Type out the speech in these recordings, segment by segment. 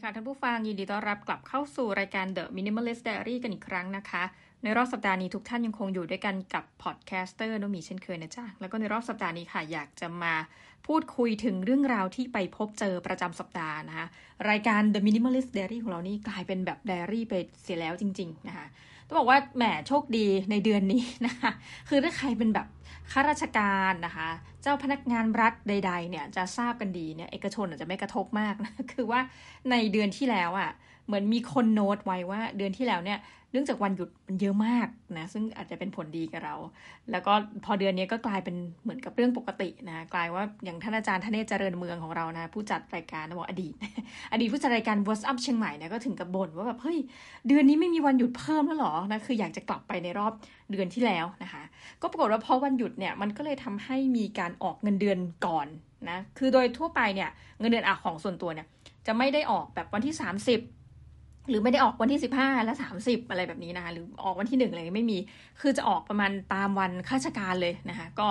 ดีค่ะท่านผู้ฟังยินดีต้อนรับกลับเข้าสู่รายการ The Minimalist Diary กันอีกครั้งนะคะ ในรอบสัปดาห์นี้ทุกท่านยังคงอยู่ด้วยกันกับ podcaster โนมีเช่นเคยนะจ๊ะ แล้วก็ในรอบสัปดาห์นี้ค่ะอยากจะมาพูดคุยถึงเรื่องราวที่ไปพบเจอประจำสัปดาห์นะคะรายการ The Minimalist Diary ของเรานี่กลายเป็นแบบไดอารี่ไปเสียแล้วจริง ๆ นะคะต้องบอกว่าแหมโชคดีในเดือนนี้นะคะคือถ้าใครเป็นแบบ ข้าราชการนะคะ เจ้าพนักงานรัฐใด ๆ เนี่ยจะทราบกันดีเนี่ยเอกชนอาจจะไม่กระทบมากนะ คือว่าในเดือนที่แล้วอะ่ะ เหมือนมีคนโน้ตไว้ว่าเดือนที่แล้วเนี่ยเนื่องจากวันหยุดมันเยอะมากนะซึ่งอาจจะเป็นผลดีกับเรา แล้วก็พอเดือนนี้ก็กลายเป็นเหมือนกับเรื่องปกตินะกลายว่าอย่างท่านอาจารย์ทเนศเจริญเมืองของเรานะ ผู้จัดรายการนะบอกอดีต อดีตผู้จัดรายการ What's Up เชียงใหม่เนี่ยก็ถึงกับบ่นว่าแบบเฮ้ยเดือนนี้ไม่มีวันหยุดเพิ่มแล้วหรอนะคืออยากจะกลับไปในรอบเดือนที่แล้วนะคะ ก็ปรากฏว่าพราะวันหยุดเนี่ยมันก็เลยทำให้มีการออกเงินเดือนก่อนนะคือโดยทั่วไปเนี่ยเงินเดือนอของส่วนตัวเนี่ยจะไม่ได้ออกแบบวันที่ 30 หรือไม่ได้ออกวันที่สิบห้าและสามสิบอะไรแบบนี้นะคะหรือออกวันที่หนึ่งอะไรไม่มี คือจะออกประมาณตามวันข้าราชการเลยนะคะ ก็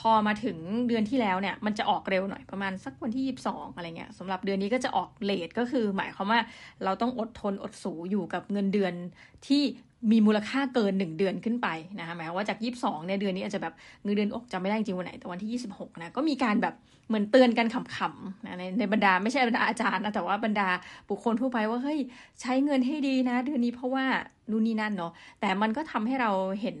พอมาถึงเดือนที่แล้วเนี่ย มันจะออกเร็วหน่อยประมาณสักวันที่ยี่สิบสองอะไรเงี้ยสำหรับเดือนนี้ก็จะออกเลทก็คือ หมายความว่าเราต้องอดทนอดสูอยู่กับเงินเดือนที่ มีมูลค่าเกิน 1 เดือนขึ้นไปนะคะหมายว่าจาก 22เนี่ยเดือนนี้อาจจะแบบเงินเดือนอกจำไม่ได้จริงวันไหนแต่วันที่ 26นะก็มีการแบบเหมือนเตือนกันขำๆนะในในบรรดาไม่ใช่บรรดาอาจารย์นะแต่ว่าบรรดาบุคคลทั่วไปว่าเฮ้ยใช้เงินให้ดีนะ เดือนนี้เพราะว่านู่นนี่นั่นเนาะแต่มันก็ทำให้เราเห็น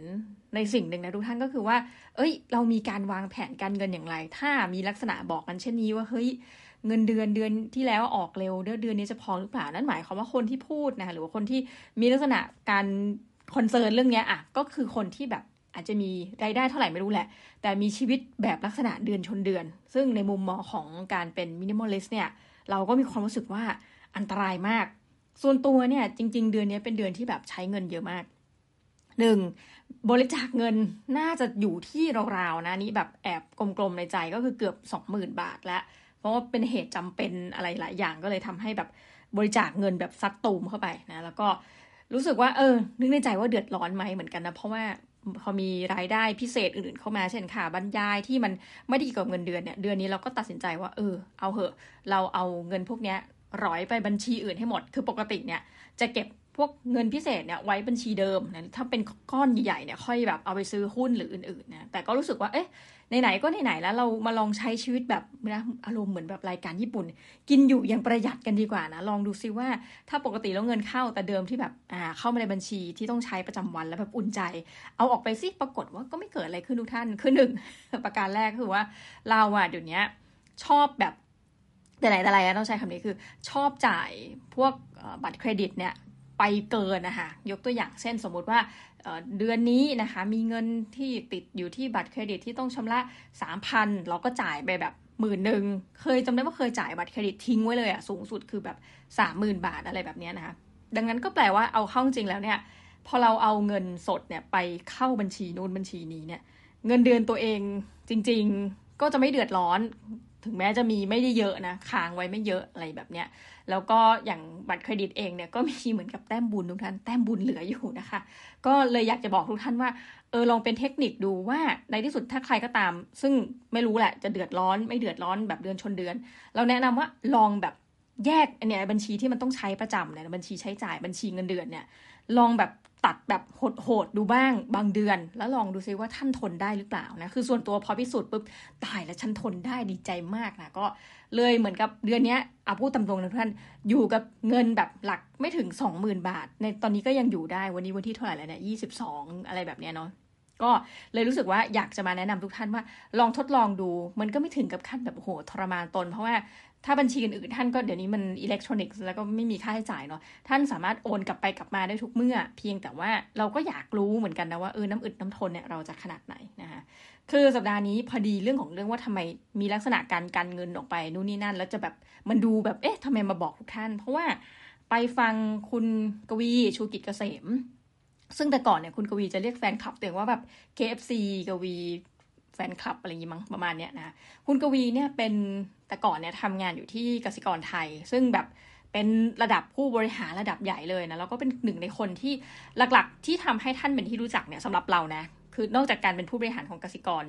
ในสิ่งหนึ่งนะทุกท่านก็คือว่า เอ้ย เรามีการวางแผนการเงินอย่างไร ถ้ามีลักษณะบอกกันเช่นนี้ว่าเฮ้ยเงินเดือนเดือนที่แล้วออกเร็วเดือนเดือนนี้จะพอหรือเปล่านั่นหมายความว่าคนที่พูดนะคะหรือว่าคนที่มีลักษณะการ concern เรื่องนี้อะก็คือคนที่แบบอาจจะมีรายได้เท่าไหร่ไม่รู้แหละ แต่มีชีวิตแบบลักษณะเดือนชนเดือน ซึ่งในมุมมองของการเป็น minimalist เนี่ย เราก็มีความรู้สึกว่าอันตรายมาก ส่วนตัวเนี่ยจริง ๆ เดือนนี้เป็นเดือนที่แบบใช้เงินเยอะมากหนึ่ง บริจาคเงินน่าจะอยู่ที่ราวๆนะนี่แบบแอบกลมๆในใจก็คือเกือบสองหมื่นบาทแล้วเพราะว่าเป็นเหตุจำเป็นอะไรหลายอย่างก็เลยทำให้แบบบริจาคเงินแบบซัดตูมเข้าไปนะ แล้วก็รู้สึกว่าเออ นึกในใจว่าเดือดร้อนไหมเหมือนกันนะเพราะว่าพอมีรายได้พิเศษอื่นๆเข้ามาเช่นค่ะบรรยายที่มันไม่ดีกับเงินเดือนเนี่ยเดือนนี้เราก็ตัดสินใจว่าเออเอาเหอะ เราเอาเงินพวกนี้ร้อยไปบัญชีอื่นให้หมด คือปกติเนี่ยจะเก็บ พวกเงินพิเศษเนี่ยไว้บัญชีเดิมนะถ้าเป็นก้อนใหญ่ๆเนี่ยค่อยแบบเอาไปซื้อหุ้นหรืออื่นๆนะแต่ก็รู้สึกว่าเอ๊ะไหนๆก็ไหนๆแล้วเรามาลองใช้ชีวิตแบบนะอารมณ์เหมือนแบบรายการญี่ปุ่น กินอยู่อย่างประหยัดกันดีกว่านะลองดูซิว่าถ้าปกติแล้วเงินเข้าแต่เดิมที่แบบอ่าเข้ามาในบัญชีที่ต้องใช้ประจำวันแล้วแบบอุ่นใจ เอาออกไปซิปรากฏว่าก็ไม่เกิดอะไรขึ้นทุกท่านคือหนึ่งประการแรกคือว่าเราอะเดี๋ยวนี้ชอบแบบแต่ไหนแต่ไรต้องใช้คำนี้คือ ชอบจ่ายพวกบัตรเครดิตเนี่ย ไปเกินนะคะยกตัวอย่างเช่นสมมุติว่าเดือนนี้นะคะมีเงินที่ติดอยู่ที่บัตรเครดิตที่ต้องชำระสามพันเราก็จ่ายไปแบบหมื่นหนึ่งเคยจำได้ว่าเคยจ่ายบัตรเครดิตทิ้งไว้เลยอะสูงสุดคือแบบสามหมื่นบาทอะไรแบบนี้นะคะดังนั้นก็แปลว่าเอาเข้าจริงแล้วเนี่ยพอเราเอาเงินสดเนี่ยไปเข้าบัญชีนู้นบัญชีนี้เนี่ยเงินเดือนตัวเองจริง ๆ ก็จะไม่เดือดร้อน ถึงแม้จะมีไม่ได้เยอะนะค้างไว้ไม่เยอะอะไรแบบเนี้ยแล้วก็อย่างบัตรเครดิตเองเนี่ยก็มีเหมือนกับแต้มบุญทุกท่านแต้มบุญเหลืออยู่นะคะ ก็เลยอยากจะบอกทุกท่านว่าเออลองเป็นเทคนิคดูว่าในที่สุดถ้าใครก็ตาม ซึ่งไม่รู้แหละจะเดือดร้อนไม่เดือดร้อนแบบเดือนชนเดือน เราแนะนำว่าลองแบบแยกเนี่ยบัญชีที่มันต้องใช้ประจำเนี่ยบัญชีใช้จ่ายบัญชีเงินเดือนเนี่ยลองแบบ ตัดแบบโหดๆดูบ้างบางเดือน แล้วลองดูซิว่าท่านทนได้หรือเปล่านะคือส่วนตัวพอพิสูจน์ปุ๊บตายแล้วฉันทนได้ดีใจมากนะก็เลยเหมือนกับเดือนนี้เอาพูดตำรงนะท่านอยู่กับเงินแบบหลักไม่ถึงสองหมื่นบาท ในตอนนี้ก็ยังอยู่ได้วันนี้วันที่เท่าไหร่แล้วเนี่ยยี่สิบสองอะไรแบบเนี้ยเนาะก็เลยรู้สึกว่าอยากจะมาแนะนำทุกท่านว่า ลองทดลองดูมันก็ไม่ถึงกับขั้นแบบโหทรมานตน เพราะว่า ถ้าบัญชีอื่นท่านก็เดี๋ยวนี้มันอิเล็กทรอนิกส์แล้วก็ไม่มีค่าใช้จ่ายเนาะท่านสามารถโอนกลับไปกลับมาได้ทุกเมื่อ เพียงแต่ว่าเราก็อยากรู้เหมือนกันนะว่าเออน้ำอึดน้ำทนเนี่ยเราจะขนาดไหนนะคะคือสัปดาห์นี้พอดีเรื่องของเรื่องว่าทำไมมีลักษณะการการเงินออกไปนู่นนี่นั่น แล้วจะแบบมันดูแบบเอ๊ะทำไมมาบอกทุกท่าน เพราะว่าไปฟังคุณกวีชูกิจเกษม ซึ่งแต่ก่อนเนี่ยคุณกวีจะเรียกแฟนคลับตัวเองว่าแบบ KFC กวีแฟนคลับอะไรอย่างงี้มั้งประมาณเนี้ยนะคุณกวีเนี่ยเป็น แต่ก่อนเนี่ยทำงานอยู่ที่กสิกรไทย ซึ่งแบบเป็นระดับผู้บริหารระดับใหญ่เลยนะแล้วก็เป็นหนึ่งในคนที่หลักๆ ที่ทำให้ท่านเป็นที่รู้จักเนี่ยสำหรับเรานะคือนอกจากการเป็นผู้บริหารของกสิกร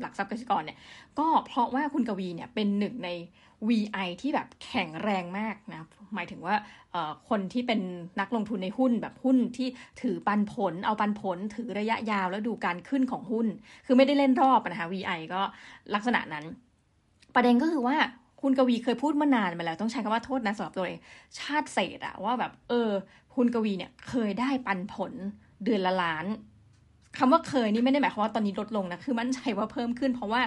หลักทรัพย์กสิกรเนี่ยก็เพราะว่าคุณกวีเนี่ยเป็นหนึ่งใน VI ที่แบบแข็งแรงมากนะหมายถึงว่าคนที่เป็นนักลงทุนในหุ้นแบบหุ้นที่ถือปันผล เอาปันผล ถือระยะยาวแล้วดูการขึ้นของหุ้น คือไม่ได้เล่นรอบนะคะ VI ก็ลักษณะนั้น ประเด็นก็คือว่าคุณกวีเคยพูดมานานมาแล้ว ต้องใช้คำว่าโทษนะสำหรับตัวเองชาติเศษอะว่าแบบเออ คุณกวีเนี่ยเคยได้ปันผลเดือนละล้านคำว่าเคยนี่ไม่ได้หมายความว่าตอนนี้ลดลงนะคือมั่นใจว่าเพิ่มขึ้น เพราะว่า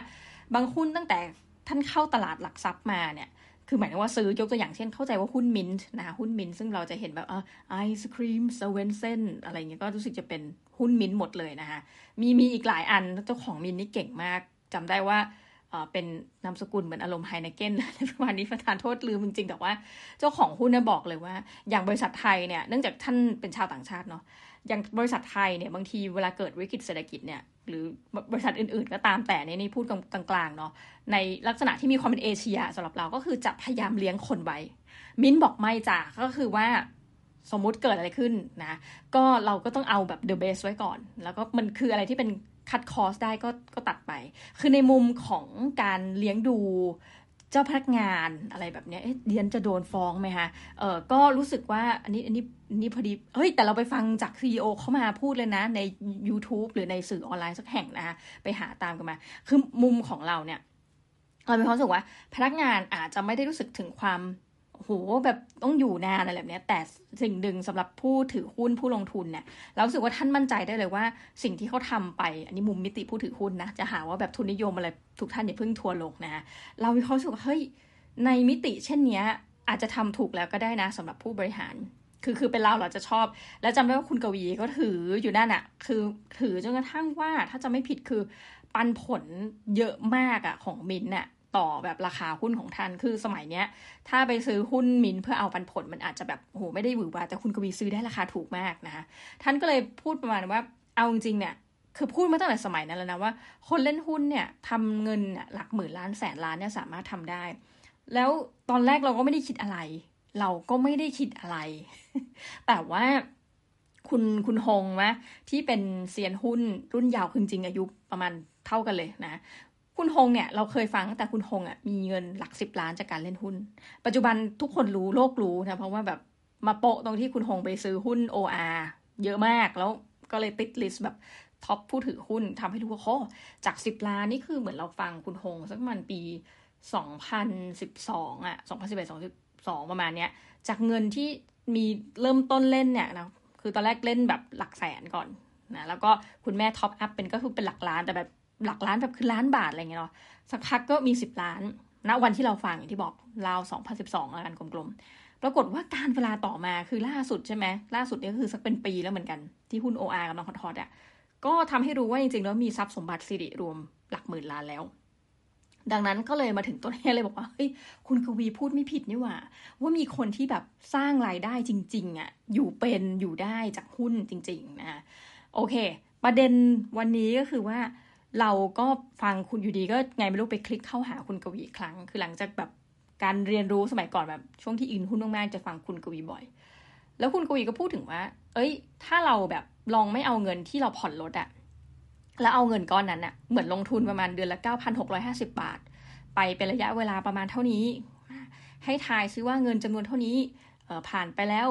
บางหุ้นตั้งแต่ท่านเข้าตลาดหลักทรัพย์มาเนี่ยคือหมายถึงว่าซื้อยกตัวอย่างเช่นเข้าใจว่าหุ้นมินท์นะคะหุ้นมินท์ซึ่งเราจะเห็นแบบเออไอศครีมเซเว่นเซนอะไรเงี้ยก็รู้สึกจะเป็นหุ้นมินท์หมดเลยนะคะมีมีอีกหลายอันเจ้าของมินท์นี่เก่งมากจำได้ว่า เป็นนามสกุลเหมือนอารมณ์ไฮนเก้นประมาณนี้ประธานโทษลืมจริงๆ แต่ว่าเจ้าของหุ้นเนี่ยบอกเลยว่า อย่างบริษัทไทยเนี่ยเนื่องจากท่านเป็นชาวต่างชาติเนาะอย่างบริษัทไทยเนี่ยบางทีเวลาเกิดวิกฤตเศรษฐกิจเนี่ยหรือบริษัทอื่นๆ ก็ตามแต่ในนี้พูดกลางๆเนาะในลักษณะที่มีความเป็นเอเชียสำหรับเราก็คือจะพยายามเลี้ยงคนไว้ มิ้นบอกไม่จ้ะก็คือว่าสมมุติเกิดอะไรขึ้นนะ ก็เราก็ต้องเอาแบบเดอะเบสไว้ก่อน แล้วก็มันคืออะไรที่เป็น คัดคอสได้ก็ก็ตัดไป คือในมุมของการเลี้ยงดูเจ้าพนักงานอะไรแบบนี้เดียนจะโดนฟ้องไหมคะเออก็รู้สึกว่าอันนี้อันนี้นี่พอดีเฮ้ย แต่เราไปฟังจากซีอเขามาพูดเลยนะ ใน YouTube หรือในสื่อออนไลน์สักแห่งนะคะไปหาตามกันมา คือมุมของเราเนี่ยเรามีความรู้สึกว่าพนักงานอาจจะไม่ได้รู้สึกถึงความ โหแบบต้องอยู่นานอะไรแบบนี้แต่สิ่งหนึ่งสำหรับผู้ถือหุ้นผู้ลงทุนเนี่ยเราสึกว่าท่านมั่นใจได้เลยว่า สิ่งที่เขาทาไป อันนี้มุมมิติผู้ถือหุ้นนะ จะหาว่าแบบทุนนิยมอะไรทุกท่านอย่าเพิ่งทัวลงนะเรามีความรู้สึกว่าเฮ้ยในมิติเช่นนี้อาจจะทำถูกแล้วก็ได้นะสำหรับผู้บริหาร คือคือเป็นเราเราจะชอบ แล้วจำได้ว่าคุณกวีก็ถืออยู่นั่นอะคือถือจนกระทั่งว่าถ้าจะไม่ผิดคือปันผลเยอะมากอะของมินเนี่ย ต่อแบบราคาหุ้นของท่าน คือสมัยเนี้ย ถ้าไปซื้อหุ้นมินเพื่อเอาปันผลมันอาจจะแบบโหไม่ได้หวือหวาแต่คุณกวีซื้อได้ราคาถูกมากนะคะท่านก็เลยพูดประมาณว่าเอาจริงเนี่ยคือพูดมาตั้งแต่สมัยนั้นแล้วนะว่า คนเล่นหุ้นเนี่ยทำเงินหลักหมื่นล้านแสนล้านเนี่ยสามารถทำได้ แล้วตอนแรกเราก็ไม่ได้คิดอะไร เราก็ไม่ได้คิดอะไร แต่ว่าคุณคุณฮงมะที่เป็นเซียนหุ้นรุ่นยาวคือจริงอายุประมาณเท่ากันเลยนะ คุณฮงเนี่ยเราเคยฟังแต่คุณฮงอะมีเงินหลักสิบล้านจากการเล่นหุ้น ปัจจุบันทุกคนรู้โลกรู้นะเพราะว่าแบบมาโปะตรงที่คุณฮงไปซื้อหุ้น OR เยอะมากแล้วก็เลยติด list แบบ top ผู้ถือหุ้นทำให้รู้ว่าโอจากสิบล้านนี่คือเหมือนเราฟังคุณฮงสักมันปีสองพันสิบสองอะสองพันสิบเอ็ดสองสิบสองประมาณเนี้ย จากเงินที่มีเริ่มต้นเล่นเนี่ยนะคือตอนแรกเล่นแบบหลักแสนก่อนนะแล้วก็คุณแม่ top up เป็นก็คือเป็นหลักล้านแต่แบบ หลักล้านแบบคือล้านบาทอะไรเงี้ยเนาะสักพักก็มีสิบล้านณวันที่เราฟังอย่างที่บอกราวสองพันสิบสองแล้วกันกลมๆปรากฏว่าการเวลาต่อมาคือล่าสุดใช่ไหมล่าสุดนี่ก็คือสักเป็นปีแล้วเหมือนกันที่หุ้น OR กับน้องคอทอดอะก็ทำให้รู้ว่าจริงๆแล้วมีทรัพย์สมบัติสิริรวมหลักหมื่นล้านแล้ว ดังนั้นก็เลยมาถึงต้นเหตุเลยบอกว่าเฮ้ยคุณกวีพูดไม่ผิดนี่หว่า ว่ามีคนที่แบบสร้างรายได้จริง ๆอะอยู่เป็นอยู่ได้จากหุ้นจริง ๆ นะโอเค ประเด็นวันนี้ก็คือว่า เราก็ฟังคุณอยู่ดีก็ไงไม่รู้ไปคลิกเข้าหาคุณกวีอีกครั้ง คือหลังจากแบบการเรียนรู้สมัยก่อนแบบช่วงที่อินหุ้นมากๆจะฟังคุณกวีบ่อย แล้วคุณกวีก็พูดถึงว่า เอ้ย ถ้าเราแบบลองไม่เอาเงินที่เราผ่อนรถอะแล้วเอาเงินก้อนนั้นอะเหมือนลงทุนประมาณเดือนละ 9,650 บาท ไปเป็นระยะเวลาประมาณเท่านี้ ให้ทายซิว่าเงินจำนวนเท่านี้ผ่านไปแล้ว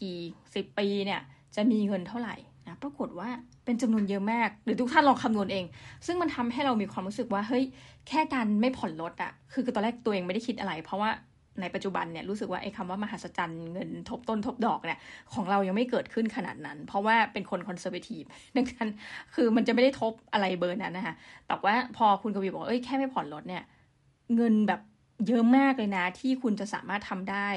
กี่สิบปีเนี่ยจะมีเงินเท่าไหร่ ปรากฏว่าเป็นจำนวนเยอะมาก หรือทุกท่านลองคำนวณเอง ซึ่งมันทำให้เรามีความรู้สึกว่าเฮ้ยแค่การไม่ผ่อนรถอะคือตอนแรกตัวเองไม่ได้คิดอะไร เพราะว่าในปัจจุบันเนี่ยรู้สึกว่าไอ้คำว่ามหัศจรรย์เงินทบต้นทบดอกเนี่ยของเรายังไม่เกิดขึ้นขนาดนั้น เพราะว่าเป็นคน conservative ดังนั้นคือมันจะไม่ได้ทบอะไรเบอร์นั้นนะคะแต่ว่าพอคุณกวีบอกเอ้ยแค่ไม่ผ่อนรถเนี่ยเงินแบบ เยอะมากเลยนะที่คุณจะสามารถทำได้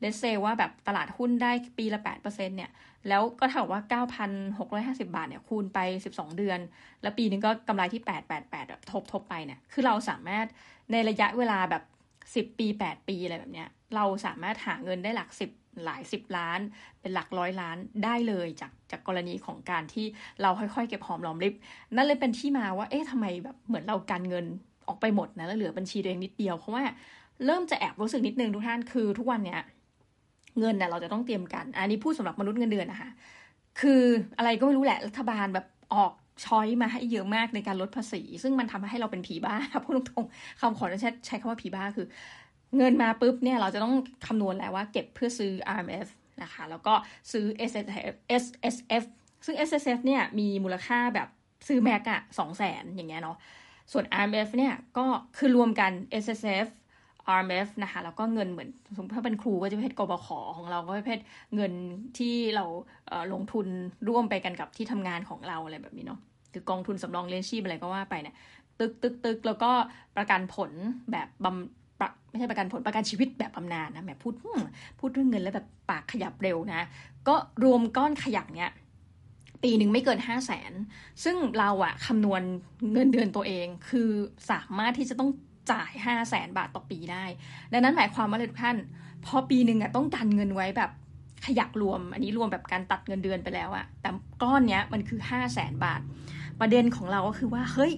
เลสเซว่าแบบตลาดหุ้นได้ปีละ 8%เนี่ย แล้วก็เท่ากับว่า 9,650 บาทเนี่ยคูณไป 12 เดือน แล้วปีนึงก็กำไรที่ 888 แบบทบทบไปเนี่ย คือเราสามารถในระยะเวลาแบบ 10 ปี 8 ปีอะไรแบบเนี้ย เราสามารถหาเงินได้หลัก 10 หลาย 10 ล้าน เป็นหลักร้อยล้านได้เลยจากจากกรณีของการที่เราค่อยๆ เก็บหอมรอมริบ นั่นเลยเป็นที่มาว่า เอ๊ะทำไมแบบเหมือนเราการเงิน ออกไปหมดนะแล้วเหลือบัญชีตัวเองนิดเดียว เพราะว่าเริ่มจะแอบรู้สึกนิดนึงทุกท่านคือทุกวันเนี้ยเงินเนี่ยเราจะต้องเตรียมกัน อันนี้พูดสำหรับมนุษย์เงินเดือนนะคะ คืออะไรก็ไม่รู้แหละรัฐบาลแบบออกช้อยมาให้เยอะมากในการลดภาษี ซึ่งมันทำให้เราเป็นผีบ้าพูดตรงๆคำขอใช้ใช้คำว่าผีบ้าคือ เงินมาปุ๊บเนี่ยเราจะต้องคำนวณแล้วว่าเก็บเพื่อซื้อ RMF นะคะ แล้วก็ซื้อ SSF SSF ซึ่ง SSF เนี่ยมีมูลค่าแบบซื้อแม็กอะสองแสนอย่างเงี้ยเนาะ ส่วน RMF เนี่ยก็คือรวมกัน SSF RMF นะคะแล้วก็เงินเหมือนสมมติถ้าเป็นครูก็จะเป็นกบขของเราก็เป็นเงินที่เราลงทุนร่วมไปกันกับที่ทำงานของเราอะไรแบบนี้เนาะคือกองทุนสำรองเลี้ยงชีพอะไรก็ว่าไปเนี่ยตึกตึกตึกแล้วก็ประกันผลแบบบำไม่ใช่ประกันผลประกันชีวิตแบบบำนาญนะแหมพูดพูดเรื่องเงินแล้วแบบปากขยับเร็วนะ ก็รวมก้อนขยักเนี่ย ปีหนึ่งไม่เกินห้าแสนซึ่งเราอะคำนวณเงินเดือนตัวเอง คือสามารถที่จะต้องจ่ายห้าแสนบาทต่อปีได้ ดังนั้นหมายความว่าทุกท่าน พอปีหนึ่งอะต้องการเงินไว้แบบขยักรวม อันนี้รวมแบบการตัดเงินเดือนไปแล้วอะแต่ก้อนเนี้ยมันคือห้าแสนบาท ประเด็นของเราก็คือว่าเฮ้ย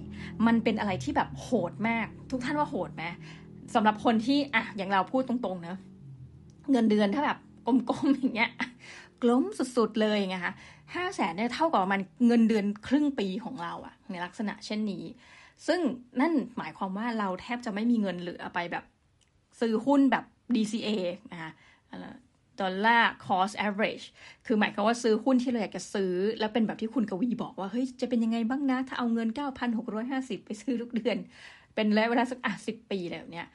มันเป็นอะไรที่แบบโหดมาก ทุกท่านว่าโหดไหมสำหรับคนที่อะอย่างเราพูดตรงๆนะเงินเดือนถ้าแบบกลมๆอย่างเงี้ย ล้มสุดๆเลยไงคะห้าแสนเนี่ยเท่ากับมันเงินเดือนครึ่งปีของเราอะในลักษณะเช่นนี้ ซึ่งนั่นหมายความว่าเราแทบจะไม่มีเงินเหลือไปแบบซื้อหุ้นแบบ DCA นะคะดอลลาร์ cost average คือหมายความว่าซื้อหุ้นที่เราอยากจะซื้อ แล้วเป็นแบบที่คุณกวีบอกว่า เฮ้ย จะเป็นยังไงบ้างนะ ถ้าเอาเงิน 9,650 ไปซื้อทุกเดือน เป็นระยะเวลาสักอะสิปีแล้วเนี่ย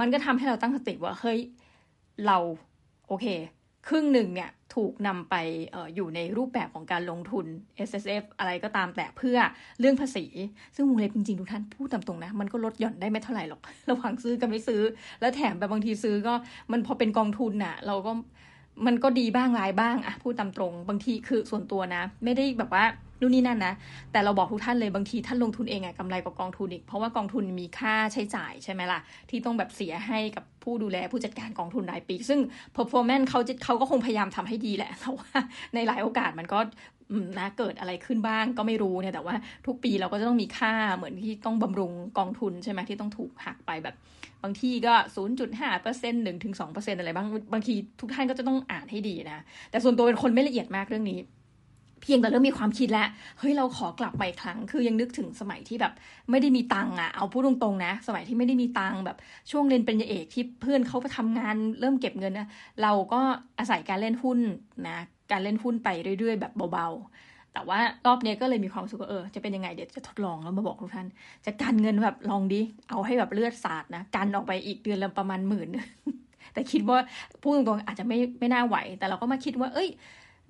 มันก็ทำให้เราตั้งสติว่า เฮ้ย เรา โอเค ครึ่งหนึ่งเนี่ยถูกนำไปออยู่ในรูปแบบของการลงทุน S S F อะไรก็ตามแต่เพื่อเรื่องภาษี ซึ่งวงเล็บจริงๆ ทุกท่านพูดตามตรงนะ มันก็ลดหย่อนได้ไม่เท่าไหร่หรอก ระหว่างซื้อกับไม่ซื้อ แล้วแถมแบบบางทีซื้อก็มันพอเป็นกองทุนน่ะ เราก็มันก็ดีบ้างร้ายบ้างอะพูดตามตรง บางทีคือส่วนตัวนะ ไม่ได้แบบว่า นู่นนี่นั่นนะ แต่เราบอกทุกท่านเลยบางทีท่านลงทุนเองอะกำไรกว่ากองทุนอีก เพราะว่ากองทุนมีค่าใช้จ่ายใช่ไหมล่ะ ที่ต้องแบบเสียให้กับผู้ดูแลผู้จัดการกองทุนรายปี ซึ่ง performance เขาเขาก็คงพยายามทำให้ดีแหละแต่ว่าในหลายโอกาสมันก็นะเกิดอะไรขึ้นบ้างก็ไม่รู้เนี่ยแต่ว่าทุกปีเราก็จะต้องมีค่าเหมือนที่ต้องบำรุงกองทุนใช่ไหมที่ต้องถูกหักไปแบบ บางทีก็ 0.5%เปอร์เซ็นต์หนึ่งถึงสองเปอร์เซ็นต์อะไรบ้างบางทีทุกท่านก็จะต้องอ่านให้ดีนะ แต่ส่วนตัวเป็นคนไม่ละเอียดมากเรื่องนี้ พียงแต่เริ่มมีความคิดแล้ว เฮ้ยเราขอกลับไปครั้ง คือยังนึกถึงสมัยที่แบบ ไม่ได้มีตังค์อะ เอาพูดตรงๆนะ สมัยที่ไม่ได้มีตังค์แบบช่วงเรียนเป็นยเอกที่เพื่อนเขาไปทำงานเริ่มเก็บเงินนะ เราก็อาศัยการเล่นหุ้นนะ การเล่นหุ้นไปเรื่อยๆ แบบเบาๆ แต่ว่ารอบนี้ก็เลยมีความสุขเออ จะเป็นยังไงเดี๋ยวจะทดลองแล้วมาบอกทุกท่านจะการเงินแบบลองดิ เอาให้แบบเลือดสาดนะ กันออกไปอีกเดือนละประมาณหมื่น แต่คิดว่าพูดตรงๆอาจจะไม่ไม่น่าไหว แต่เราก็มาคิดว่า เอ้ย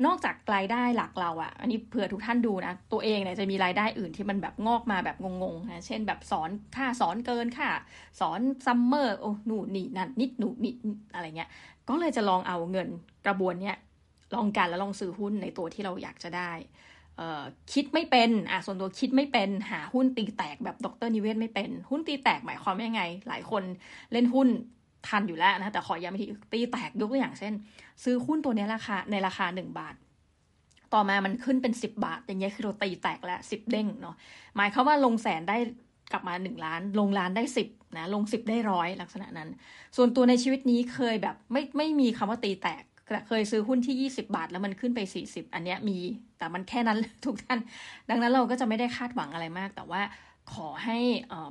นอกจากรายได้หลักเราอะ่ะ อันนี้เผื่อทุกท่านดูนะ ตัวเองเนี่ยจะมีรายได้อื่นที่มันแบบงอกมาแบบงงๆนะ เช่นแบบสอนค่าสอนเกินค่าสอนซัมเมอร์โอ้หนูนี่นั่นนิดหนูนิดอะไรเงี้ย ก็เลยจะลองเอาเงินกระบวนเนี้ยลองกันแล้วลองซื้อหุ้นในตัวที่เราอยากจะได้คิดไม่เป็นอะส่วนตัวคิดไม่เป็นหาหุ้นตีแตกแบบดรนิเวศไม่เป็น หุ้นตีแตกหมายความว่าไง หลายคนเล่นหุ้น ทันอยู่แล้วนะแต่ขอย้ำอีกทีตีแตกยกตัวอย่างเช่น ซื้อหุ้นตัวนี้ราคาในราคาหนึ่งบาท ต่อมามันขึ้นเป็นสิบบาท อย่างเงี้ยคือเราตีแตกแล้วสิบเด้งเนาะหมายความว่าลงแสนได้กลับมาหนึ่งล้าน ลงล้านได้สิบนะลงสิบได้ร้อยลักษณะนั้น ส่วนตัวในชีวิตนี้เคยแบบไม่ไม่มีคำว่าตีแตกเคยซื้อหุ้นที่ 20 บาท แล้วมันขึ้นไป 40 อันเนี้ยมีแต่มันแค่นั้นทุกท่าน ดังนั้นเราก็จะไม่ได้คาดหวังอะไรมาก แต่ว่า ขอให้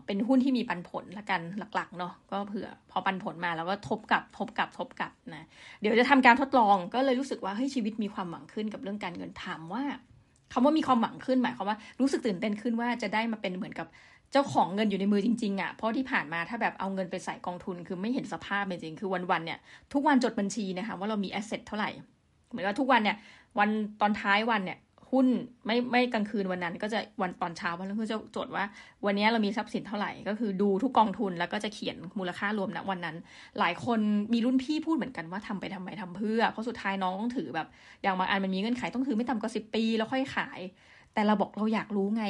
เป็นหุ้นที่มีปันผลละกันหลักๆเนาะก็เผื่อพอปันผลมาแล้วก็ทบกับทบกับทบกับนะเดี๋ยวจะทำการทดลองก็เลยรู้สึกว่าเฮ้ยชีวิตมีความหวังขึ้นกับเรื่องการเงินถามว่าคำว่ามีความหวังขึ้นหมายความว่ารู้สึกตื่นเต้นขึ้นว่าจะได้มาเป็นเหมือนกับเจ้าของเงินอยู่ในมือจริงๆอะ่ะเพราะที่ผ่านมาถ้าแบบเอาเงินไปใส่กองทุน คือไม่เห็นสภาพจริงๆคือวันๆเนี่ยทุกวันจดบัญชีนะคะว่าเรามี asset เท่าไหร่ เหมือนว่าทุกวันเนี่ยวันตอนท้ายวันเนี่ย หุ้นไม่ไม่กลางคืนวันนั้น ก็จะวันตอนเช้าวันนั้นก็จะจดว่า วันนี้เรามีทรัพย์สินเท่าไหร่ ก็คือดูทุกกองทุนแล้วก็จะเขียนมูลค่ารวมณวันนั้น หลายคนมีรุ่นพี่พูดเหมือนกันว่าทำไปทำไมทำเพื่อ เพราะสุดท้ายน้องต้องถือแบบ อย่างบางอันมันมีเงื่อนไขต้องถือไม่ต่ำกว่าสิบปี แล้วค่อยขาย แต่เราบอกเราอยากรู้ไง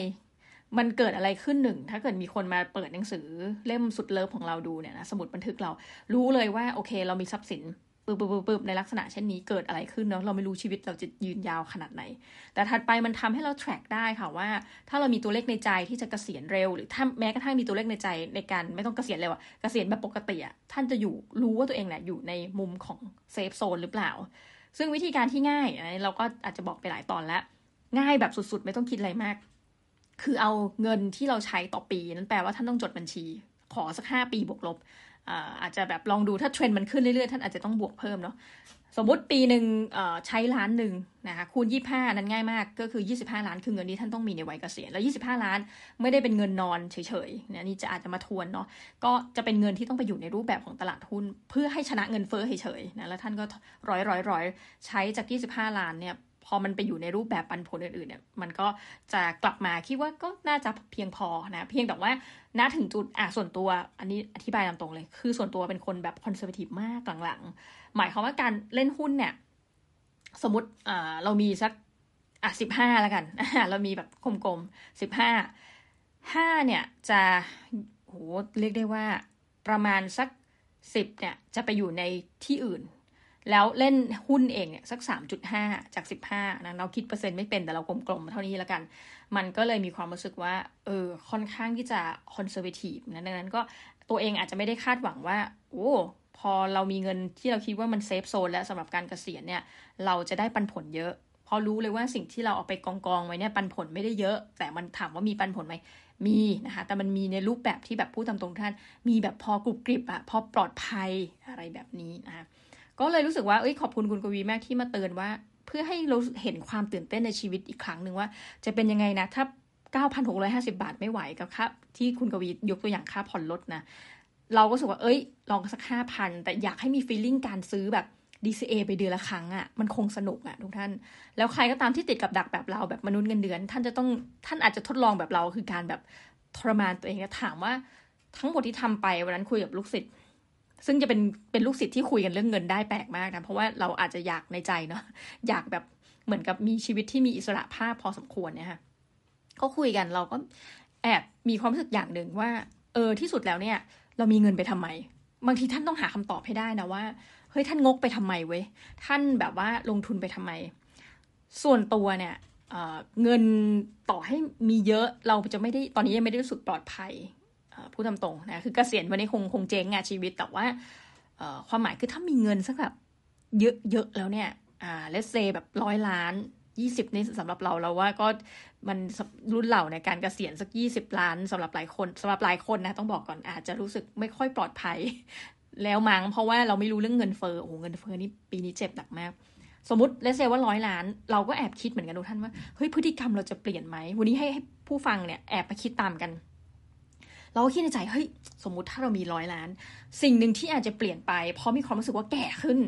มันเกิดอะไรขึ้นหนึ่ง ถ้าเกิดมีคนมาเปิดหนังสือเล่มสุดเลิฟของเราดูเนี่ยนะสมุดบันทึกเรารู้เลยว่าโอเค เรามีทรัพย์สิน ปึ๊บปึ๊บปึ๊บในลักษณะเช่นนี้เกิดอะไรขึ้นเนาะเราไม่รู้ชีวิตเราจะยืนยาวขนาดไหน แต่ถัดไปมันทำให้เรา track ได้ค่ะว่า ถ้าเรามีตัวเลขในใจที่จะเกษียณเร็ว หรือถ้าแม้กระทั่งมีตัวเลขในใจในการไม่ต้องเกษียณเร็วอะเกษียณแบบปกติอะท่านจะอยู่รู้ว่าตัวเองเนี่ยอยู่ในมุมของเซฟโซนหรือเปล่า ซึ่งวิธีการที่ง่ายเราก็อาจจะบอกไปหลายตอนแล้ว ง่ายแบบสุดๆ ไม่ต้องคิดอะไรมาก คือเอาเงินที่เราใช้ต่อปี นั้นแปลว่าท่านต้องจดบัญชี ขอสักห้าปีบวกลบ อาจจะแบบลองดูถ้าเทรนด์มันขึ้นเรื่อยๆ ท่านอาจจะต้องบวกเพิ่มเนาะสมมติปีหนึ่งใช้ล้านหนึ่งนะคะคูณยี่ห้านั้นง่ายมากก็คือยี่สิบห้าล้านคือเงินที่ท่านต้องมีในวัยเกษียณแล้วยี่สิบห้าล้านไม่ได้เป็นเงินนอนเฉยๆนะนี่จะอาจจะมาทวนเนาะก็จะเป็นเงินที่ต้องไปอยู่ในรูปแบบของตลาดหุ้น เพื่อให้ชนะเงินเฟ้อเฉยๆนะแล้วท่านก็ร้อยร้อยร้อยใช้จากยี่สิบห้าล้านเนี่ย พอมันไปอยู่ในรูปแบบปันผลอื่นๆเนี่ยมันก็จะกลับมาคิดว่าก็น่าจะเพียงพอนะ เพียงแต่ว่าณถึงจุดอะส่วนตัวอันนี้อธิบายตามตรงเลย คือส่วนตัวเป็นคนแบบ conservative มากหลังๆ หมายความว่าการเล่นหุ้นเนี่ย สมมติอ่าเรามีสักอะสิบห้าแล้วกันเรามีแบบกลมๆสิบห้าห้าเนี่ยจะโหเรียกได้ว่าประมาณสักสิบเนี่ยจะไปอยู่ในที่อื่น แล้วเล่นหุ้นเองเนี่ยสัก 3.5 จาก 15นะเราคิดเปอร์เซ็นต์ไม่เป็นแต่เรากลมๆเท่านี้แล้วกัน มันก็เลยมีความรู้สึกว่าเออค่อนข้างที่จะ conservative นะดังนั้นก็ตัวเองอาจจะไม่ได้คาดหวังว่า โอ้พอเรามีเงินที่เราคิดว่ามัน safe zone แล้วสำหรับการเกษียณเนี่ย เราจะได้ปันผลเยอะ พอรู้เลยว่าสิ่งที่เราเอาไปกองกองไว้เนี่ยปันผลไม่ได้เยอะ แต่มันถามว่ามีปันผลไหมมีนะคะ แต่มันมีในรูปแบบที่แบบพูดตามตรงท่าน มีแบบพอกรุบกริบอะพอปลอดภัยอะไรแบบนี้นะคะ ก็เลยรู้สึกว่าเอ้ยขอบคุณคุณกวีแม่ที่มาเตือนว่า เพื่อให้เราเห็นความตื่นเต้นในชีวิตอีกครั้งหนึ่งว่า จะเป็นยังไงนะ ถ้า 9,650 บาทไม่ไหวกับค่าที่คุณกวียกตัวอย่างค่าผ่อนรถนะ เราก็รู้สึกว่าเอ้ย ลองสักห้าพันแต่อยากให้มีฟีลลิ่งการซื้อแบบ DCA ไปเดือนละครั้งอะ่ะมันคงสนุกอะ่ะทุกท่าน แล้วใครก็ตามที่ติดกับดักแบบเราแบบมนุษย์เงินเดือน ท่านจะต้องท่านอาจจะทดลองแบบเราคือการแบบทรมานตัวเองถามว่าทั้งหมดที่ทำไปวันนั้นคุยกับลูกศิษย์ ซึ่งจะเป็นเป็นลูกศิษย์ที่คุยกันเรื่องเงินได้แปลกมากนะ เพราะว่าเราอาจจะอยากในใจเนาะอยากแบบเหมือนกับมีชีวิตที่มีอิสระภาพพอสมควรเนี่ยค่ะก็คุยกันเราก็แอบมีความรู้สึกอย่างหนึ่งว่า เออที่สุดแล้วเนี่ย เรามีเงินไปทำไม บางทีท่านต้องหาคำตอบให้ได้นะว่าเฮ้ยท่านงกไปทำไมเว้ยท่านแบบว่าลงทุนไปทำไม ส่วนตัวเนี่ยเเงินต่อให้มีเยอะเราจะไม่ได้ตอนนี้ยังไม่ได้รู้สึกปลอดภัย พูดตามตรงนะคือเกษียณวันนี้คงคงเจ๊งงานชีวิต แต่ว่าความหมายคือถ้ามีเงินสักแบบเยอะๆแล้วเนี่ยอ่าเลสเซแบบร้อยล้านยี่สิบนี่สำหรับเราเราว่าก็มันรุ่นเหล่าในการเกษียณสักยี่สิบล้านสำหรับหลายคนสำหรับหลายคนนะต้องบอกก่อนอาจจะรู้สึกไม่ค่อยปลอดภัย แล้วมั้งเพราะว่าเราไม่รู้เรื่องเงินเฟ้อโอ้โหเงินเฟ้อนี่ปีนี้เจ็บหนักมาก สมมติ let's say ว่าร้อยล้าน เราก็แอบคิดเหมือนกันทุกท่านว่าเฮ้ยพฤติกรรมเราจะเปลี่ยนไหมวันนี้ให้ผู้ฟังเนี่ยแอบไปคิดตามกัน เราก็คิดในใจเฮ้ยสมมุติถ้าเรามีร้อยล้าน สิ่งหนึ่งที่อาจจะเปลี่ยนไป เพราะมีความรู้สึกว่าแก่ขึ้น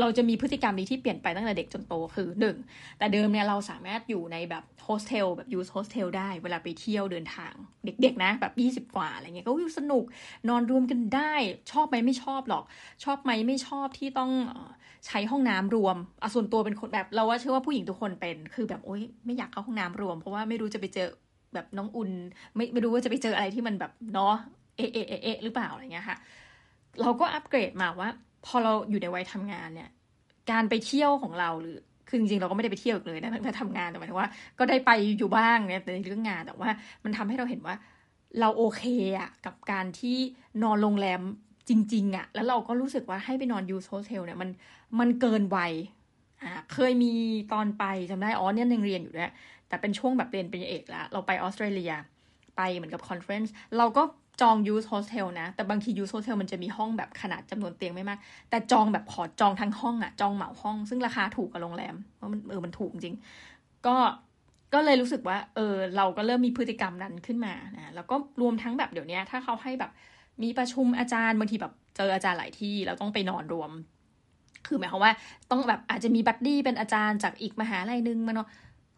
เราจะมีพฤติกรรมนี้ที่เปลี่ยนไปตั้งแต่เด็กจนโตคือหนึ่งแต่เดิมเนี่ยเราสามารถอยู่ในแบบโฮสเทลแบบ youth hostel ได้เวลาไปเที่ยวเดินทางเด็กๆนะ แบบยี่สิบกว่าอะไรเงี้ยก็สนุกนอนรวมกันได้ ชอบไหมไม่ชอบหรอก ชอบไหมไม่ชอบที่ต้องใช้ห้องน้ำรวมอะส่วนตัวเป็นคนแบบเราว่าเชื่อว่าผู้หญิงทุกคนเป็น คือแบบโอ๊ยไม่อยากเข้าห้องน้ำรวม เพราะว่าไม่รู้จะไปเจอ แบบน้องอุ่น ไม่ไม่รู้ว่าจะไปเจออะไรที่มันแบบเนาะเอเอเอเอหรือเปล่าอะไรเงี้ยค่ะ เราก็อัปเกรดมาว่า พอเราอยู่ในวัยทำงานเนี่ย การไปเที่ยวของเราหรือคือจริงๆเราก็ไม่ได้ไปเที่ยวเลยนะแต่ทำงานแต่หมายถึงว่า ก็ได้ไปอยู่บ้างเนี่ยในเรื่องงานแต่ว่า มันทำให้เราเห็นว่า เราโอเคอะกับการที่นอนโรงแรมจริงๆอะแล้วเราก็รู้สึกว่าให้ไปนอน youth hostel เนี่ยมันมันเกินวัยอ่าเคยมีตอนไปจำได้อ๋อเนี่ยยังเรียนอยู่ด้วย แต่เป็นช่วงแบบเรียนเป็นเอกแล้ว เราไปออสเตรเลีย ไปเหมือนกับ conference เราก็จอง youth hostel นะ แต่บางที youth hostel มันจะมีห้องแบบขนาดจำนวนเตียงไม่มาก แต่จองแบบขอจองทั้งห้องอะจองเหมาห้อง ซึ่งราคาถูกกว่าโรงแรมเพราะมันเออมันถูกจริง ก็ก็เลยรู้สึกว่า เออ เราก็เริ่มมีพฤติกรรมนั้นขึ้นมานะแล้วก็รวมทั้งแบบเดี๋ยวนี้ถ้าเขาให้แบบมีประชุมอาจารย์บางทีแบบเจออาจารย์หลายที่เราต้องไปนอนรวม คือหมายความว่าต้องแบบอาจจะมีบัดดี้เป็นอาจารย์จากอีกมหาลัยนึงมาเนาะ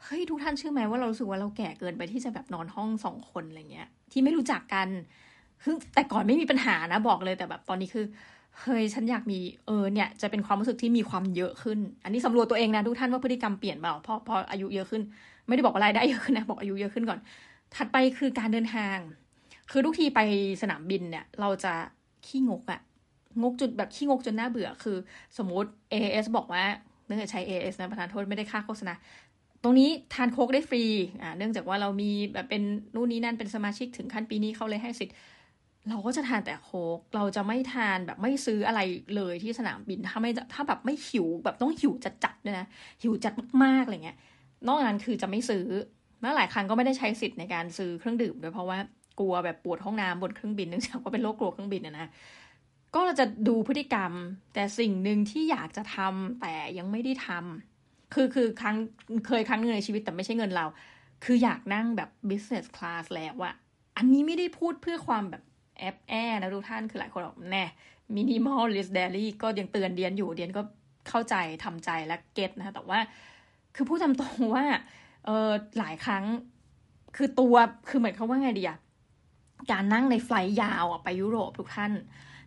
เฮ้ยทุกท่านเชื่อไหมว่าเรารู้สึกว่าเราแก่เกินไปที่จะแบบนอนห้องสองคนอะไรเงี้ย ที่ไม่รู้จักกันคือแต่ก่อนไม่มีปัญหานะบอกเลยแต่แบบตอนนี้คือเฮ้ยฉันอยากมีเออเนี่ยจะเป็นความรู้สึกที่มีความเยอะขึ้น อันนี้สำรวจตัวเองนะทุกท่านว่าพฤติกรรมเปลี่ยนเปล่าเพราะพออายุเยอะขึ้น ไม่ได้บอกว่ารได้เยอะขึ้นนะบอกอายุเยอะขึ้นก่อน ถัดไปคือการเดินทาง คือทุกทีไปสนามบินเนี่ย เราจะขี้งกอะงกจุดแบบขี้งกจนน่าเบื่อ คือ สมมติ AS บอกว่าเนื่องจากใช้ AS นะประธานโทษไม่ได้ค่าโฆษณา ตรงนี้ทานโค้กได้ฟรีอ่าเนื่องจากว่าเรามีแบบเป็นนู่นนี่นั่นเป็นสมาชิกถึงขั้นปีนี้เขาเลยให้สิทธิ์เราก็จะทานแต่โค้กเราจะไม่ทานแบบไม่ซื้ออะไรเลยที่สนามบินถ้าไม่ถ้าแบบไม่หิวแบบต้องหิวจัดๆด้วยนะหิวจัดมากๆอะไรเงี้ย นอกนั้นคือจะไม่ซื้อแล้วหลายครั้งก็ไม่ได้ใช้สิทธิ์ในการซื้อเครื่องดื่มด้วยเพราะว่ากลัวแบบปวดห้องน้ำบนเครื่องบินเนื่องจากว่าเป็นโรคกลัวเครื่องบินนะนะก็จะดูพฤติกรรม แต่สิ่งหนึ่งที่อยากจะทำแต่ยังไม่ได้ทำ คือคือครั้งเคยครั้งนึงในชีวิตแต่ไม่ใช่เงินเรา คืออยากนั่งแบบ business class แล้วอะอันนี้ไม่ได้พูดเพื่อความแบบแอบแอนะทุกท่านคือหลายคนบอกแน่ minimal list daily ก็ยังเตือนเดียนอยู่เดียนก็เข้าใจทำใจและเก็ตนะแต่ว่า คือพูดตามตรงว่าเออหลายครั้งคือตัวคือเหมือนเขาว่าไงดีอะการนั่งในไฟล์ยาวอะไปยุโรปทุกท่าน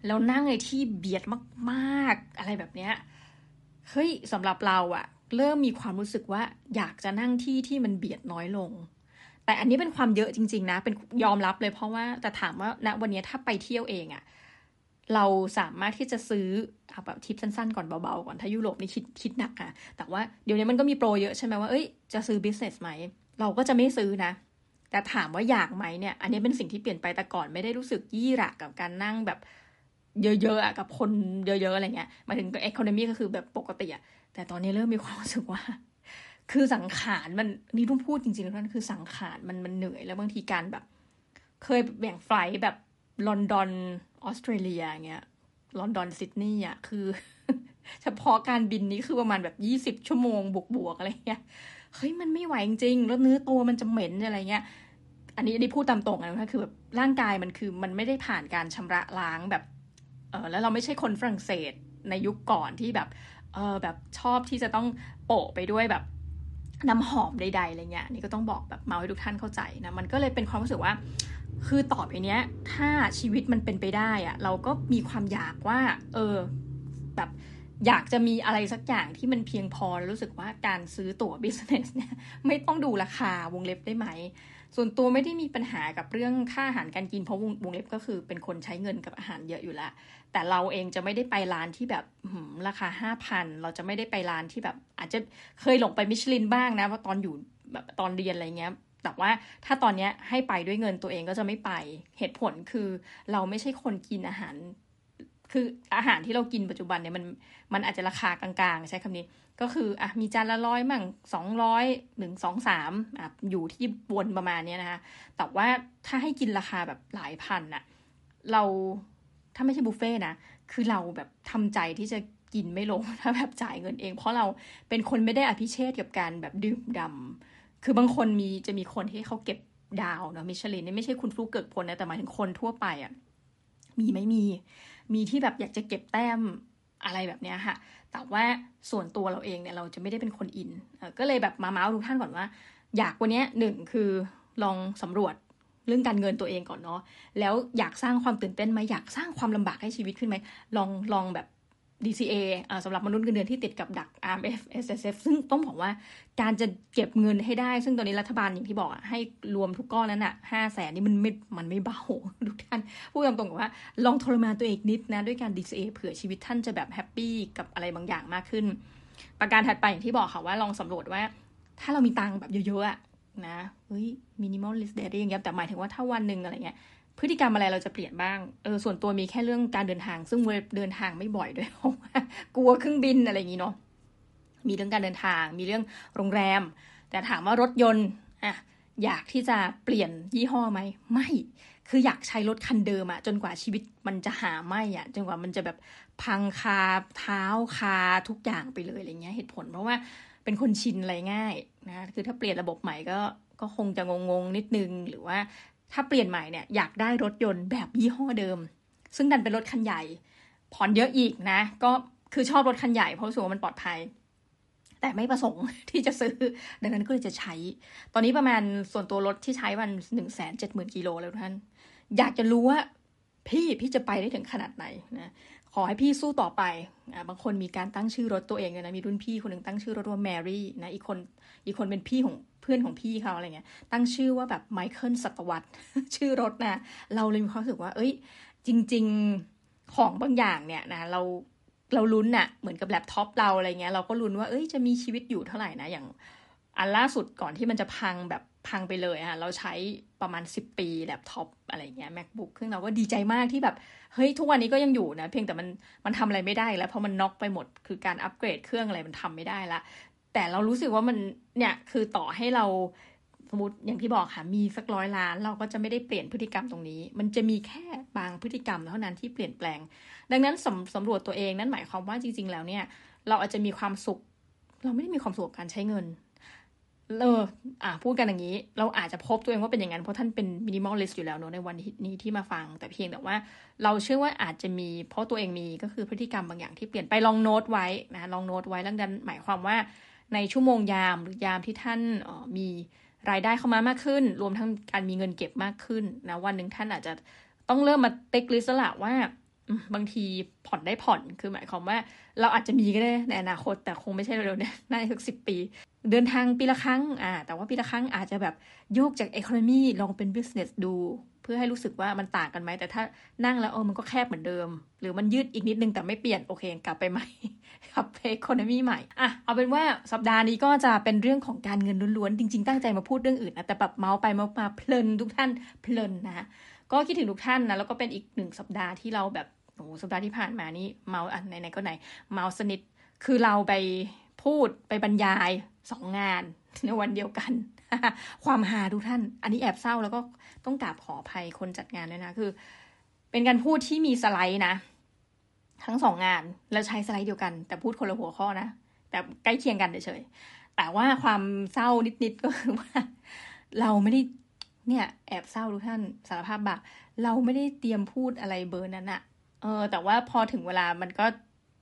แล้วนั่งในที่เบียดมาก ๆ อะไรแบบเนี้ยเฮ้ยสำหรับเราอะ เริ่มมีความรู้สึกว่าอยากจะนั่งที่ที่มันเบียดน้อยลง แต่อันนี้เป็นความเยอะจริง ๆ นะ เป็นยอมรับเลยเพราะว่าแต่ถามว่าณวันนี้ถ้าไปเที่ยวเองอะเราสามารถที่จะซื้อเอาแบบทิปสั้นๆก่อนเบาๆก่อนถ้ายุโรปนี่คิดคิดหนักอะแต่ว่าเดี๋ยวนี้มันก็มีโปรเยอะใช่ไหมว่าเอ้ยจะซื้อ business ไหมเราก็จะไม่ซื้อนะ แต่ถามว่าอยากไหมเนี่ย อันนี้เป็นสิ่งที่เปลี่ยนไปแต่ก่อนไม่ได้รู้สึกยี่หระกับการนั่งแบบเยอะๆอะกับคนเยอะๆอะไรเงี้ยมาถึง economy ก็คือแบบปกติอะ แต่ตอนนี้เริ่มมีความรู้สึกว่า คือสังขารมันนี่ต้องพูดจริงๆแล้วนั่นคือสังขารมันมันเหนื่อยแล้วบางทีการแบบ เคยแบ่งไฟล์แบบลอนดอนออสเตรเลียเงี้ยลอนดอนซิดนีย์อะคือ เฉพาะการบินนี้คือประมาณแบบยี่สิบชั่วโมงบวกๆอะไรเงี้ยเฮ้ยมันไม่ไหวจริงๆแล้วเนื้อตัวมันจะเหม็นอะไรเงี้ยอันนี้อันนี้พูดตามตรงนะคือแบบร่างกายมันคือมันไม่ได้ผ่านการชำระล้างแบบเออแล้วเราไม่ใช่คนฝรั่งเศสในยุคก่อนที่แบบ เออแบบชอบที่จะต้องโปะไปด้วยแบบน้ำหอมใดๆอะไรเงี้ยนี่ก็ต้องบอกแบบเมาให้ทุกท่านเข้าใจนะมันก็เลยเป็นความรู้สึกว่า คือต่อไปเนี้ย ถ้าชีวิตมันเป็นไปได้อะเราก็มีความอยากว่า เออแบบอยากจะมีอะไรสักอย่างที่มันเพียงพอแล้วรู้สึกว่าการซื้อตั๋วบิสเนสเนี่ยไม่ต้องดูราคาวงเล็บได้ไหม ส่วนตัวไม่ได้มีปัญหากับเรื่องค่าอาหารการกินเพราะวงเล็บก็คือเป็นคนใช้เงินกับอาหารเยอะอยู่แล้วแต่เราเองจะไม่ได้ไปร้านที่แบบราคาห้าพันเราจะไม่ได้ไปร้านที่แบบ อาจจะเคยหลงไปมิชลินบ้างนะว่าตอนอยู่แบบตอนเรียนอะไรเงี้ยแต่ว่าถ้าตอนนี้ให้ไปด้วยเงินตัวเองก็จะไม่ไป เหตุผลคือเราไม่ใช่คนกินอาหาร คืออาหารที่เรากินปัจจุบันเนี่ยมันมันอาจจะราคากลางๆ ใช้คำนี้ ก็คืออะมีจานละร้อยมั่งสองร้อยหนึ่งสองสามอะอยู่ที่บนประมาณนี้นะคะแต่ว่าถ้าให้กินราคาแบบหลายพันอะเราถ้าไม่ใช่บุฟเฟ่นะคือเราแบบทำใจที่จะกินไม่ลงถ้าแบบจ่ายเงินเอง เพราะเราเป็นคนไม่ได้อภิเชษกับการแบบดื่มดำคือบางคนมีจะมีคนที่เขาเก็บดาวเนาะมิชลินนี่ไม่ใช่คุณฟลุกเกิดผลนะแต่หมายถึงคนทั่วไปอะ่ะมีไม่มี มีที่แบบอยากจะเก็บแต้มอะไรแบบเนี้ยค่ะ แต่ว่าส่วนตัวเราเองเนี่ยเราจะไม่ได้เป็นคนอิน ก็เลยแบบมาเมาส์ทุกท่านก่อนว่า อยากวันนี้หนึ่งคือลองสำรวจเรื่องการเงินตัวเองก่อนเนาะ แล้วอยากสร้างความตื่นเต้นไหมอยากสร้างความลำบากให้ชีวิตขึ้นไหมลองลองแบบ DCA สำหรับมนุษย์เงินเดือนที่ติดกับดัก RMF SSF ซึ่งต้องบอกว่าการจะเก็บเงินให้ได้ ซึ่งตอนนี้รัฐบาลอย่างที่บอกให้รวมทุกก้อนนั้นอะห้าแสนนี่มันไม่มันไม่เบาทุกท่านพูดตรงๆว่า ลองทรมานตัวเองนิดนะ ด้วยการ DCA เผื่อชีวิตท่านจะแบบแฮปปี้กับอะไรบางอย่างมากขึ้น ประการถัดไปอย่างที่บอกค่ะว่าลองสำรวจว่า ถ้าเรามีตังค์แบบเยอะๆอะนะเฮ้ย Minimalist's Diary อย่างเงี้ยแต่หมายถึงว่าถ้าวันหนึ่งอะไรเงี้ย พฤติกรรมอะไรเราจะเปลี่ยนบ้าง เออส่วนตัวมีแค่เรื่องการเดินทาง ซึ่งเดินทางไม่บ่อยด้วยเพราะว่ากลัวเครื่องบินอะไรอย่างนี้เนาะ มีเรื่องการเดินทาง มีเรื่องโรงแรม แต่ถามว่ารถยนต์อะอยากที่จะเปลี่ยนยี่ห้อไหม ไม่ คืออยากใช้รถคันเดิมอะจนกว่าชีวิตมันจะหาไม่อะจนกว่ามันจะแบบพังคาเท้าคาทุกอย่างไปเลยอะไรเงี้ยเหตุผล เพราะว่าเป็นคนชินอะไรง่ายนะ คือถ้าเปลี่ยนระบบใหม่ก็ก็คงจะงงๆนิดนึง หรือว่า ถ้าเปลี่ยนใหม่เนี่ยอยากได้รถยนต์แบบยี่ห้อเดิม ซึ่งดันเป็นรถคันใหญ่ ผ่อนเยอะอีกนะ ก็คือชอบรถคันใหญ่เพราะรู้สึกว่ามันปลอดภัย แต่ไม่ประสงค์ที่จะซื้อ ดังนั้นก็เลยจะใช้ ตอนนี้ประมาณส่วนตัวรถที่ใช้วันหนึ่งแสนเจ็ดหมื่นกิโลแล้วท่าน อยากจะรู้ว่าพี่พี่จะไปได้ถึงขนาดไหนนะ ขอให้พี่สู้ต่อไปอ่าบางคนมีการตั้งชื่อรถตัวเองเลยนะมีรุ่นพี่คนหนึ่งตั้งชื่อรถว่าแมรี่นะอีกคนอีกคนเป็นพี่ของเพื่อนของพี่เขาอะไรเงี้ย ตั้งชื่อว่าแบบไมเคิลสัตวัตชื่อรถนะเราเลยมีความรู้สึกว่า เอ้ย จริง ๆของบางอย่างเนี่ยนะเราเราลุ้นอะเหมือนกับแล็ปท็อปเราอะไรเงี้ยเราก็ลุ้นว่าเอ้ยจะมีชีวิตอยู่เท่าไหร่นะอย่างอันล่าสุดก่อนที่มันจะพังแบบ พังไปเลยอะเราใช้ประมาณ 10 ปีแล็ปท็อปอะไรเงี้ย macbook เครื่องเราก็ดีใจมากที่แบบเฮ้ยทุกวันนี้ก็ยังอยู่นะ เพียงแต่มันมันทำอะไรไม่ได้แล้ว เพราะมันน็อกไปหมดคือการอัปเกรดเครื่องอะไรมันทำไม่ได้ละแต่เรารู้สึกว่ามันเนี่ยคือต่อให้เราสมมติอย่างที่บอกค่ะมีสักร้อยล้าน เราก็จะไม่ได้เปลี่ยนพฤติกรรมตรงนี้ มันจะมีแค่บางพฤติกรรมเท่านั้นที่เปลี่ยนแปลง ดังนั้นสำสำรวจตัวเองนั่นหมายความว่าจริง ๆ แล้วเนี่ย เราอาจจะมีความสุข เราไม่ได้มีความสุขกับการใช้เงิน เอออะพูดกันอย่างนี้ เราอาจจะพบตัวเองว่าเป็นอย่างนั้น เพราะท่านเป็น minimalist อยู่แล้วเนอะในวันนี้ที่มาฟัง แต่เพียงแต่ว่า เราเชื่อว่าอาจจะมี เพราะตัวเองมีก็คือพฤติกรรมบางอย่างที่เปลี่ยนไปลองโน้ตไว้นะลองโน้ตไว้แล้วดันหมายความว่าในชั่วโมงยามหรือยามที่ท่านมีรายได้เข้ามามากขึ้น รวมทั้งการมีเงินเก็บมากขึ้นนะวันหนึ่งท่านอาจจะต้องเริ่มมา checklist ละว่า บางทีผ่อนได้ผ่อนคือหมายความว่า เราอาจจะมีก็ได้ในอนาคต แต่คงไม่ใช่เร็วๆนี้น่าจะสักสิบปี เดินทางปีละครั้งอ่าแต่ว่าปีละครั้งอาจจะแบบโยกจาก economy ลองเป็น business ดู เพื่อให้รู้สึกว่ามันต่างกันไหม แต่ถ้านั่งแล้วเออมันก็แคบเหมือนเดิม หรือมันยืดอีกนิดนึงแต่ไม่เปลี่ยนโอเคกลับไปใหม่กลับไป economy ใหม่อะเอาเป็นว่าสัปดาห์นี้ก็จะเป็นเรื่องของการเงินล้วนๆจริง ๆ ตั้งใจมาพูดเรื่องอื่นนะแต่แบบเมาส์ไปเมาส์มาเพลินทุกท่านเพลินนะก็คิดถึงทุกท่านนะแล้วก็เป็นอีกหนึ่งสัปดาห์ที่เราแบบ โอ้สัปดาห์ที่ผ่านมานี่เมาอันไหนๆก็ไหน เมาสนิทคือเราไปพูดไปบรรยายสองงานในวันเดียวกัน ความหาทุกท่าน อันนี้แอบเศร้าแล้วก็ต้องกราบขออภัยคนจัดงานด้วยนะคือ เป็นการพูดที่มีสไลด์นะ ทั้งสองงานแล้วใช้สไลด์เดียวกัน แต่พูดคนละหัวข้อนะแต่ใกล้เคียงกันเฉยๆแต่ว่าความเศร้านิดๆก็คือว่า เราไม่ได้เนี่ย แอบเศร้าทุกท่านสารภาพบาเราไม่ได้เตรียมพูดอะไรเบอร์นั้นอะ เออ แต่ว่าพอถึงเวลามันก็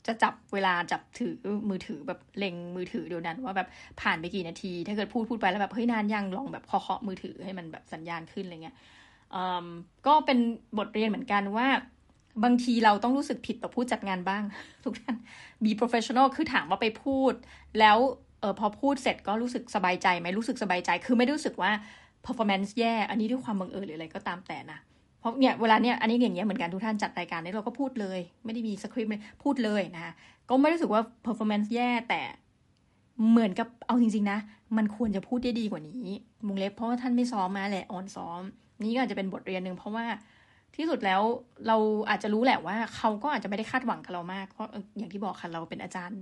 จะจับเวลาจับถือมือถือแบบเล็งมือถือเดียวนั้น ว่าแบบผ่านไปกี่นาที ถ้าเกิดพูดพูดไปแล้วแบบเฮ้ยนานยังลองแบบเคาะมือถือให้มันแบบสัญญาณขึ้นอะไรเงี้ยก็เป็นบทเรียนเหมือนกันว่า บางทีเราต้องรู้สึกผิดต่อผู้จัดงานบ้าง ทุกท่าน be professional คือถามว่าไปพูด แล้วเออพอพูดเสร็จก็รู้สึกสบายใจไหมรู้สึกสบายใจ คือไม่รู้สึกว่า performance แย่ อันนี้ด้วยความบังเอิญหรืออะไรก็ตามแต่นะ เพราะเนี่ยเวลาเนี่ยอันนี้อย่างเงี้ยเหมือนกันทุกท่านจัดรายการนี้เราก็พูดเลย ไม่ได้มีสคริปต์เลยพูดเลยนะคะก็ไม่รู้สึกว่า performance แย่แต่เหมือนกับเอาจริง ๆ นะ มันควรจะพูดได้ดีกว่านี้มุงเล็บเพราะว่าท่านไม่ซ้อมมาแหละออนซ้อม นี่ก็อาจจะเป็นบทเรียนหนึ่งเพราะว่าที่สุดแล้วเราอาจจะรู้แหละว่าเขาก็อาจจะไม่ได้คาดหวังกับเรามาก เพราะอย่างที่บอกค่ะเราเป็นอาจารย์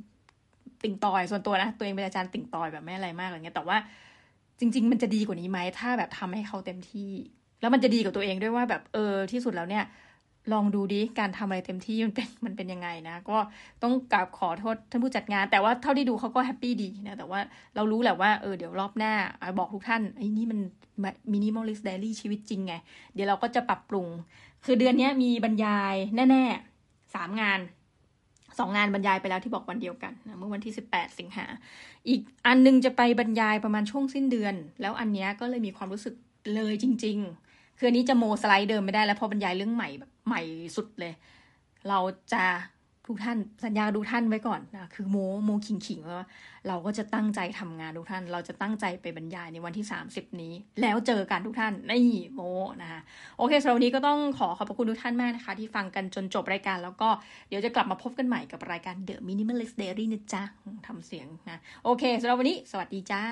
ติ่งตอยส่วนตัวนะ ตัวเองเป็นอาจารย์ติ่งตอยแบบไม่อะไรมากอะไรเงี้ยแต่ว่าจริง ๆ มันจะดีกว่านี้ไหมถ้าแบบทำให้เขาเต็มที่ แล้วมันจะดีกับตัวเองด้วยว่าแบบเออที่สุดแล้วเนี่ยลองดูดิการทำอะไรเต็มที่มันเป็นมันเป็นยังไงนะ ก็ต้องกราบขอโทษท่านผู้จัดงาน แต่ว่าเท่าที่ดูเขาก็แฮปปี้ดีนะ แต่ว่าเรารู้แหละว่าเออเดี๋ยวรอบหน้าบอกทุกท่านไอ้นี่มัน Minimalist's Diary ชีวิตจริงไง เดี๋ยวเราก็จะปรับปรุง คือเดือนนี้มีบรรยายแน่ๆสามงานสองงานบรรยายไปแล้วที่บอกวันเดียวกันนะเมื่อวันที่สิบแปดสิงหา อีกอันนึงจะไปบรรยายประมาณช่วงสิ้นเดือน แล้วอันนี้ก็เลยมีความรู้สึกเลยจริง ๆ คืออันนี้จะโมสไลด์เดิมไม่ได้แล้วพอบรรยายเรื่องใหม่แบบใหม่สุดเลย เราจะทุกท่านสัญญาดูท่านไว้ก่อนนะคือโมโมขิงขิงว่าเราก็จะตั้งใจทำงานทุกท่าน เราจะตั้งใจไปบรรยายในวันที่ 30 นี้ แล้วเจอกันทุกท่านนี่โมนะคะโอเคสำหรับวันนี้ก็ต้องขอขอบพระคุณทุกท่านมากนะคะ ที่ฟังกันจนจบรายการ แล้วก็เดี๋ยวจะกลับมาพบกันใหม่กับรายการ The Minimalist Diary นะจ๊ะทำเสียงนะโอเคสำหรับวันนี้ สวัสดีจ้า